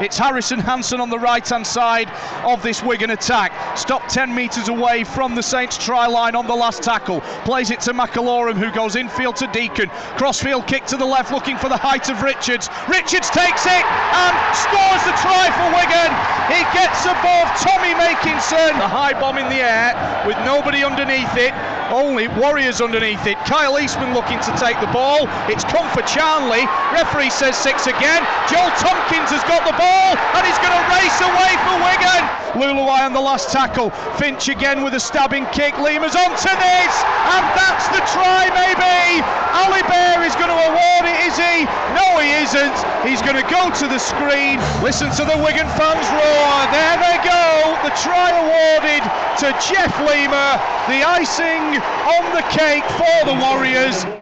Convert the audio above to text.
It's Harrison Hansen on the right hand side of this Wigan attack. Stopped 10 metres away from the Saints try line on the last tackle. Plays it to McIlorum who goes infield to Deacon. Crossfield kick to the left looking for the height of Richards. Richards takes it and scores the try for Wigan. He gets above Tommy Makinson. The high bomb in the air with nobody underneath it. Only Warriors underneath it. Kyle Eastmond looking to take the ball. It's come for Charnley. Referee says six again. Joel Tomkins has got the ball and he's going to race away for Wigan. Leuluai on the last tackle. Finch again with a stabbing kick. Lima's onto this and that's the try maybe. Ali Bear is going to award it, is he? No, he isn't. He's going to go to the screen. Listen to the Wigan fans roar. There they go. The try awarded to Jeff Lima. The icing on the cake for the Warriors.